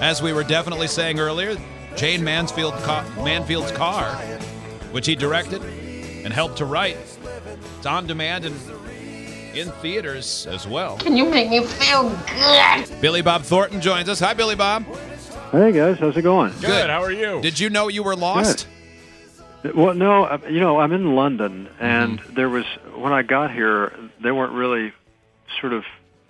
As we were definitely saying earlier, Jayne Mansfield ca- Manfield's car, which he directed and helped to write, it's on demand and in theaters as well. Can you make me feel good? Billy Bob Thornton joins us. Hi, Billy Bob. Hey guys, how's it going? Good. How are you? Did you know you were lost? Well, no, uh, you know, I'm in London, and Mm-hmm. there was when I got here, they weren't really sort of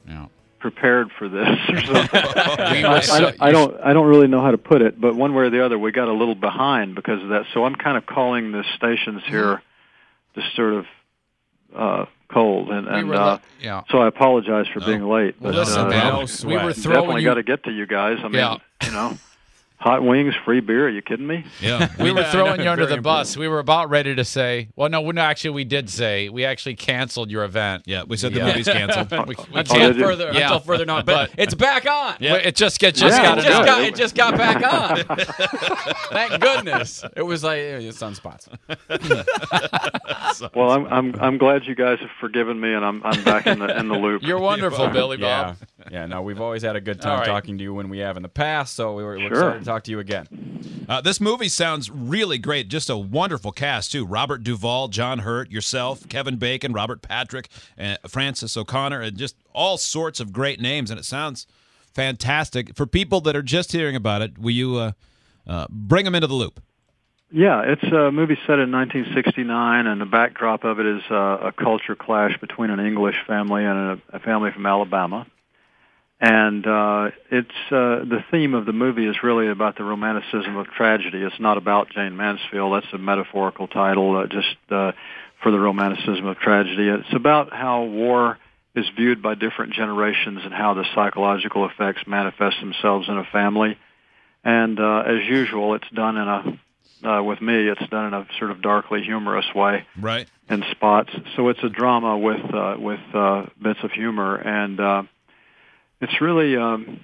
Yeah. Prepared for this. or something. I, I, don't, I don't, I don't really know how to put it, but one way or the other, we got a little behind because of that. So I'm kind of calling the stations here just sort of uh, cold, and, Mm-hmm. We and uh, lo- yeah. so I apologize for No. being late. Well, but, listen, uh, man, we were throwing definitely you. got to get to you guys. I mean, Yeah. you know, hot wings, free beer. Are you kidding me? Yeah. we were throwing you under very the bus. We were about ready to say, well, no, we no, actually we did say we actually canceled your event. Yeah, we said the Yeah. movie's canceled. We, we Oh, Until can't. further, Yeah. until further notice. But it's back on. Yeah. It just get just Yeah, got It just got it just got back on. Thank goodness. It was like it's sunspots. Well, I'm I'm I'm glad you guys have forgiven me, and I'm I'm back in the in the loop. You're wonderful, Billy Yeah, Bob. Yeah. No, we've always had a good time All right. talking to you when we have in the past. So we were we're Sure. excited to talk to you again. Uh, this movie sounds really great. Just a wonderful cast too. Robert Duvall, John Hurt, yourself, Kevin Bacon, Robert Patrick, and Frances O'Connor, and just all sorts of great names. And it sounds fantastic. For people that are just hearing about it, will you uh, uh, bring them into the loop? Yeah, it's a movie set in 1969, and the backdrop of it is uh, a culture clash between an English family and a, a family from Alabama. And uh, it's uh, the theme of the movie is really about the romanticism of tragedy. It's not about Jayne Mansfield. That's a metaphorical title, uh, just uh, for the romanticism of tragedy. It's about how war is viewed by different generations and how the psychological effects manifest themselves in a family. And uh, as usual, it's done in a uh, with me, it's done in a sort of darkly humorous way Right. in spots. So it's a drama with uh, with uh, bits of humor, and uh, it's really, um,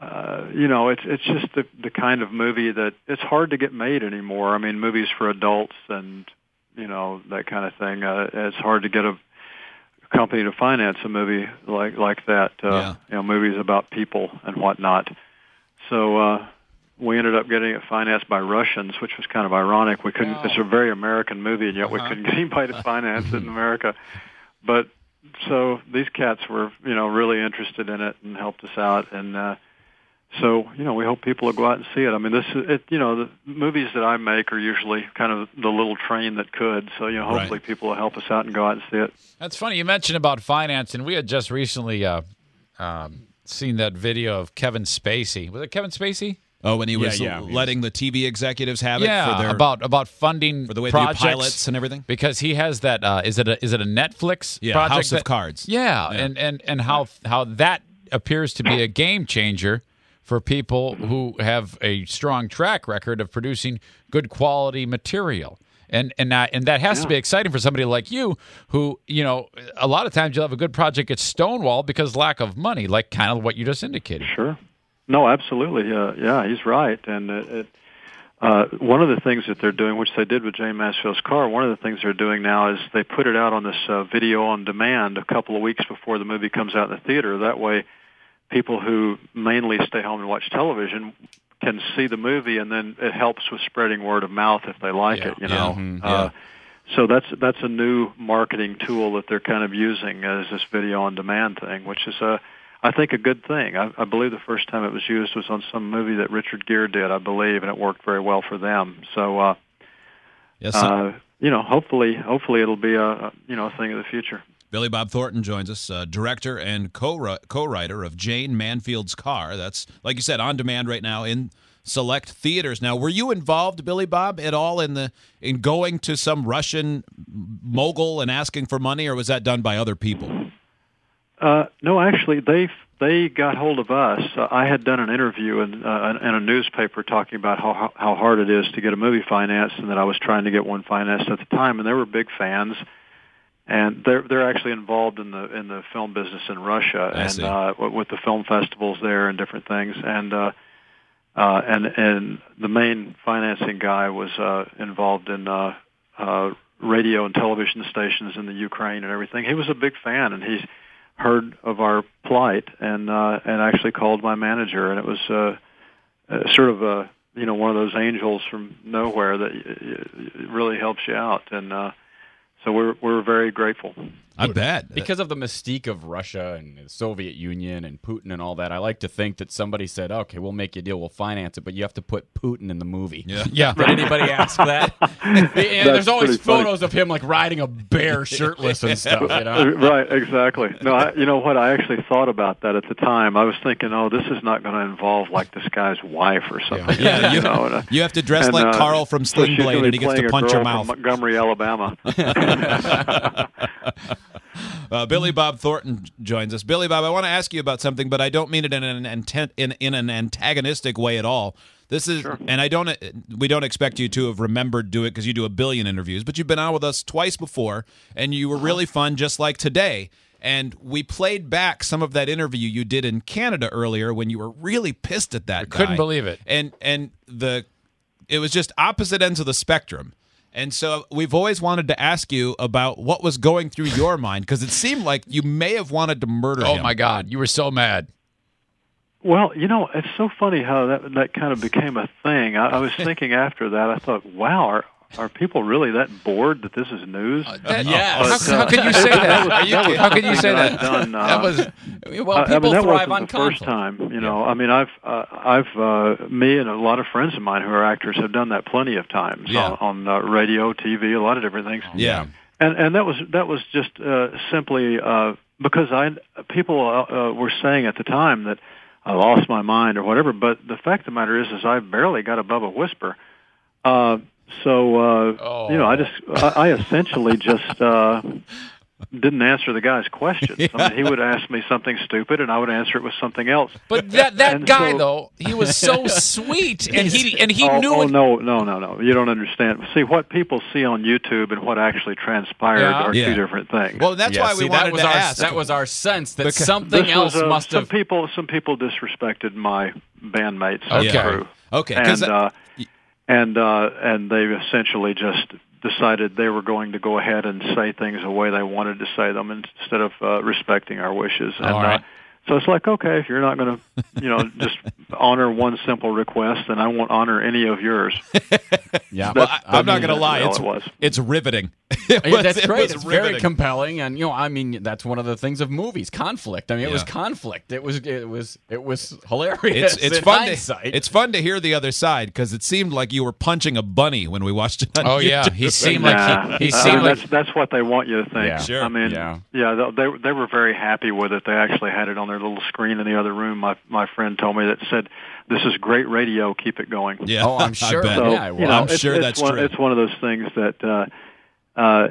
uh, you know, it's it's just the the kind of movie that it's hard to get made anymore. I mean, movies for adults and you know that kind of thing. Uh, it's hard to get a company to finance a movie like like that. Uh, Yeah. You know, movies about people and whatnot. So. Uh, we ended up getting it financed by Russians, which was kind of ironic. We couldn't. It's a very American movie, and yet we couldn't get anybody to finance it in America. But so these cats were, you know, really interested in it and helped us out, and uh, so you know, we hope people will go out and see it. I mean, this is, it, you know, the movies that I make are usually kind of the little train that could. So you know, Right. hopefully people will help us out and go out and see it. That's funny. You mentioned about finance, and we had just recently uh, um, seen that video of Kevin Spacey. Was it Kevin Spacey? Oh, when he was yeah, he letting the TV executives have it yeah, for their about about funding for the way they do projects pilots and everything. because he has that. Uh, is it a is it a Netflix Yeah, project? House of Cards. Yeah, Yeah. and and and how how that appears to be a game changer for people who have a strong track record of producing good quality material. And and that and that has to be exciting for somebody like you, who you know a lot of times you'll have a good project get stonewalled because lack of money, like kind of what you just indicated. Sure. No, absolutely. Uh, yeah, he's right. And it, it, uh, one of the things that they're doing, which they did with Jayne Mansfield's car, one of the things they're doing now is they put it out on this uh, video on demand a couple of weeks before the movie comes out in the theater. That way, people who mainly stay home and watch television can see the movie, and then it helps with spreading word of mouth if they like Yeah. it. You Yeah. know. Mhm. Uh, so that's that's a new marketing tool that they're kind of using as this video on demand thing, which is a I think a good thing. I, I believe the first time it was used was on some movie that Richard Gere did, I believe, and it worked very well for them. So, uh, Yes, uh, you know, hopefully, hopefully it'll be a, a you know a thing of the future. Billy Bob Thornton joins us, uh, director and co co-writer of Jayne Manfield's Car. That's like you said, on demand right now in select theaters. Now, were you involved, Billy Bob, at all in the in going to some Russian mogul and asking for money, or was that done by other people? Uh, no, actually, they they got hold of us. Uh, I had done an interview in, uh, in a newspaper talking about how how hard it is to get a movie financed, and that I was trying to get one financed at the time, and they were big fans. And they're they're actually involved in the in the film business in Russia, I and see. uh, with with the film festivals there and different things, and uh, uh, and and the main financing guy was uh, involved in uh, uh, radio and television stations in the Ukraine and everything. He was a big fan, and he's heard of our plight and uh, and actually called my manager, and it was uh, uh, sort of a you know one of those angels from nowhere that really helps you out, and uh, so we're we're very grateful. I bet. Because of the mystique of Russia and the Soviet Union and Putin and all that, I like to think that somebody said, "Okay, we'll make you a deal, we'll finance it, but you have to put Putin in the movie." Yeah. Yeah. Did anybody ask that? And there's always pretty funny. photos of him like riding a bear shirtless and stuff. You know? Right, exactly. No, I, you know what? I actually thought about that at the time. I was thinking, oh, this is not going to involve like this guy's wife or something. Yeah, you, know, and, uh, you have to dress and, like uh, Carl from so Sling she's Blade, and he gets playing to a punch girl your mouth. From Montgomery, Alabama. Uh, Billy Bob Thornton joins us. Billy Bob, I want to ask you about something, but I don't mean it in an intent, in, in an antagonistic way at all. This is, and I don't. We don't expect you to have remembered do it because you do a billion interviews, but you've been on with us twice before, and you were really fun, just like today. And we played back some of that interview you did in Canada earlier when you were really pissed at that. couldn't believe it. And and the it was just opposite ends of the spectrum. And so we've always wanted to ask you about what was going through your mind because it seemed like you may have wanted to murder Oh him. my God, you were so mad. Well, you know, it's so funny how that that kind of became a thing. I, I was thinking after that, I thought, wow, are are people really that bored that this is news? That- Yes. How, how could you say that? Are you kidding? how could you say That that? Done, uh, that was Well, I- I people mean, that thrive wasn't on the conflict. first time. You know, I mean, I've, uh, I've, uh, me and a lot of friends of mine who are actors have done that plenty of times Yeah. on, on uh, radio, TV, a lot of different things. Yeah. and and that was that was just uh, simply uh, because I people uh, uh, were saying at the time that I lost my mind or whatever. But the fact of the matter is, is I barely got above a whisper. Uh, so uh, you know, I just I, I essentially just. Uh, didn't answer the guy's questions. I mean, he would ask me something stupid, and I would answer it with something else. But that that And guy so- though, he was so sweet, and he and he oh, knew oh it. no, no, no, no! You don't understand. See, what people see on YouTube and what actually transpired Yeah. are Yeah. two different things. Well, that's Yeah, why we see, wanted that was to our ask. that was our sense that Because- something This else was, uh, must some have. people. Some people disrespected my bandmates. Okay. and crew. Okay, 'cause and that- uh, and uh, and they essentially just decided they were going to go ahead and say things the way they wanted to say them instead of uh, respecting our wishes. And All right. uh, so it's like, okay, if you're not going to, you know, just honor one simple request, then I won't honor any of yours. yeah, well, I, I'm not going to lie. it's it was. it's riveting. Yeah, It was- that's it great. was It's very compelling, and you know, I mean, that's one of the things of movies: conflict. I mean, it was conflict. It was, it was, it was hilarious. It's it's in fun. To, it's fun to hear the other side because it seemed like you were punching a bunny when we watched it. On Oh yeah, he seemed Nah. like he, he seemed mean, like that's that's what they want you to think. Yeah. Sure. I mean, Yeah. yeah, they they were very happy with it. They actually had it on their little screen in the other room. My my friend told me that said, "This is great radio. Keep it going." Yeah. Oh, I'm I sure. bet. So, Yeah, I will. you know, I'm it's- sure it's that's one, true. It's one of those things that, uh, uh,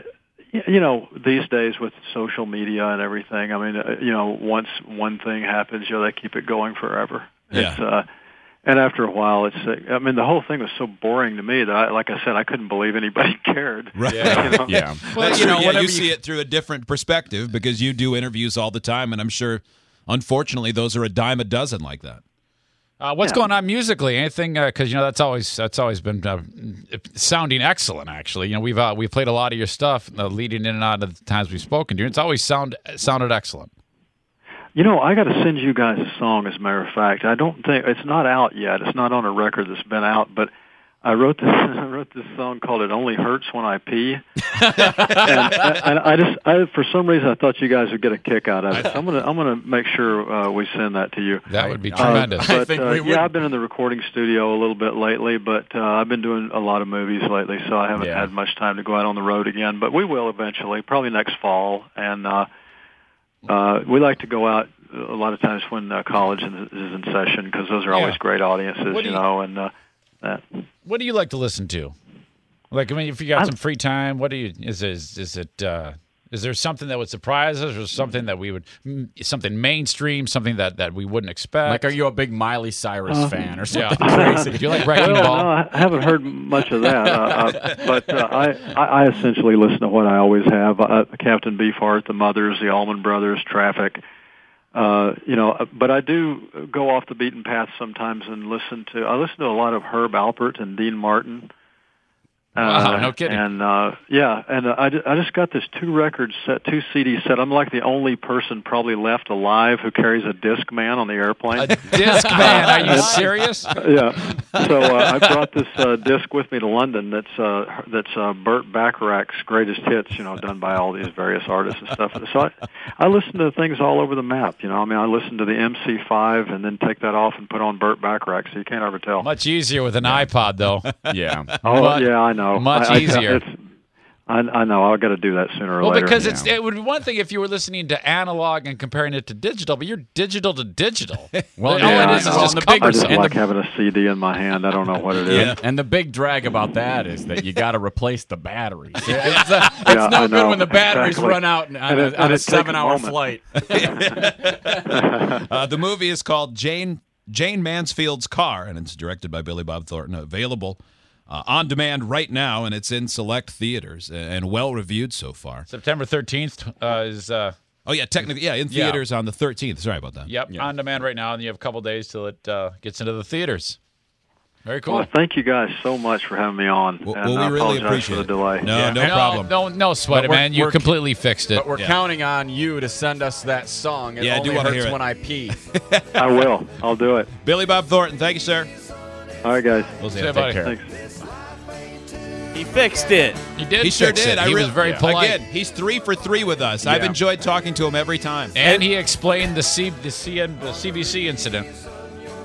you know, these days with social media and everything. I mean, uh, you know, once one thing happens, you know, they keep it going forever. Yeah. It's, uh, and after a while, it's. Uh, I mean, the whole thing was so boring to me that, I, like I said, I couldn't believe anybody cared. Right. yeah, You know? yeah. Well, That's you know, yeah, you you- see it through a different perspective because you do interviews all the time, and I'm sure, unfortunately, those are a dime a dozen like that. Uh, what's Yeah. going on musically? Anything? Because you know that's always that's always been uh, sounding excellent. Actually, you know we've uh, we've played a lot of your stuff, uh, leading in and out of the times we've spoken to you. It's always sound sounded excellent. You know, I got to send you guys a song. As a matter of fact, I don't think it's not out yet. It's not on a record that's been out, but I wrote this. I wrote this song called "It Only Hurts When I Pee," and, and I just, I, for some reason, I thought you guys would get a kick out of it. So I'm gonna, I'm gonna make sure uh, we send that to you. That would be Uh, tremendous. I But think uh, we would- yeah, I've been in the recording studio a little bit lately, but uh, I've been doing a lot of movies lately, so I haven't Yeah. had much time to go out on the road again. But we will eventually, probably next fall. And uh, uh, we like to go out a lot of times when uh, college is is in session because those are always Yeah. great audiences, you you- know. And uh, that. What do you like to listen to? Like, I mean, if you got some free time, what do you is is is it? Uh, is there something that would surprise us, or something that we would something mainstream, something that that we wouldn't expect? Like, are you a big Miley Cyrus fan or yeah, something crazy? do you like Wrecking Well, Ball? no, I haven't heard much of that, uh, uh, but uh, I, I I essentially listen to what I always have: uh, Captain Beefheart, the Mothers, the Allman Brothers, Traffic. Uh, you know, uh, but I do go off the beaten path sometimes and listen to. I listen to a lot of Herb Alpert and Dean Martin. Wow, no kidding. And uh, yeah, and uh, I, ju- I just got this two record set, two CD set. I'm like the only person probably left alive who carries a disc man on the airplane. A disc man? Are you serious? yeah. So uh, I brought this uh, disc with me to London. That's uh, that's uh, Burt Bacharach's greatest hits. You know, done by all these various artists and stuff. So I, I listen to things all over the map. You know, I mean, I listen to the MC5 and then take that off and put on Burt Bacharach, so you can't ever tell. Much easier with an iPod, though. Yeah. oh much- yeah, I know. Much I, I, easier. It's, I, I know. I've got to do that sooner or Well, later. Well, because it's it would be one thing if you were listening to analog and comparing it to digital, but you're digital to digital. Well, all it is is just and the big- I just and like the- having a CD in my hand. I don't know what it is. Yeah. And the big drag about that is that you got to replace the batteries. It's, uh, it's Yeah, no good when the batteries Exactly. run out on, And a, it- on a it a seven-hour moment. flight. Uh, the movie is called Jayne Jayne Mansfield's Car, and it's directed by Billy Bob Thornton. Available uh, on demand right now, and it's in select theaters and well reviewed so far. September 13th uh, is uh, Oh yeah, technically, yeah, in Yeah. theaters on the 13th. Sorry about that. yep on demand right now, and you have a couple days till it uh, gets into the theaters. Very cool. Well, thank you guys so much for having me on. Well, and well, I we really appreciate for the delay. No, Yeah. no problem. No, no sweat it, man. You we're- completely fixed it. But we're Yeah. counting on you to send us that song. It Yeah, I do wanna hurts hear it. when I pee. I will. I'll do it. Billy Bob Thornton, thank you, sir. All right, guys. We'll see Say you. bye. Take care. Thanks. He fixed it. He did. He sure did. It. I He really, was very yeah. polite. Again, he's three for three with us. I've enjoyed talking to him every time. And he explained the C the CN the CBC incident.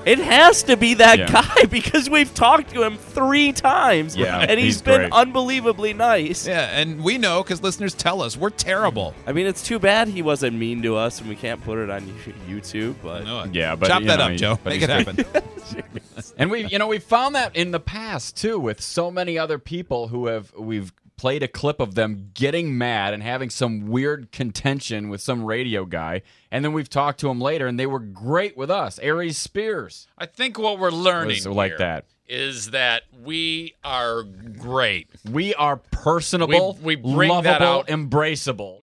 It has to be that Yeah. guy because we've talked to him three times. Yeah, and he's he's been great. unbelievably nice. Yeah, and we know because listeners tell us we're terrible. I mean, it's too bad he wasn't mean to us, and we can't put it on YouTube. But I. Yeah, but, chop that know, up, he- Joe. but Make he's it happen. And we, you know, we found that in the past too, with so many other people who have we've played a clip of them getting mad and having some weird contention with some radio guy, and then we've talked to them later, and they were great with us. Aries Spears I think what we're learning like here that. is that we are great. We are personable, We- we bring that lovable, out. embraceable.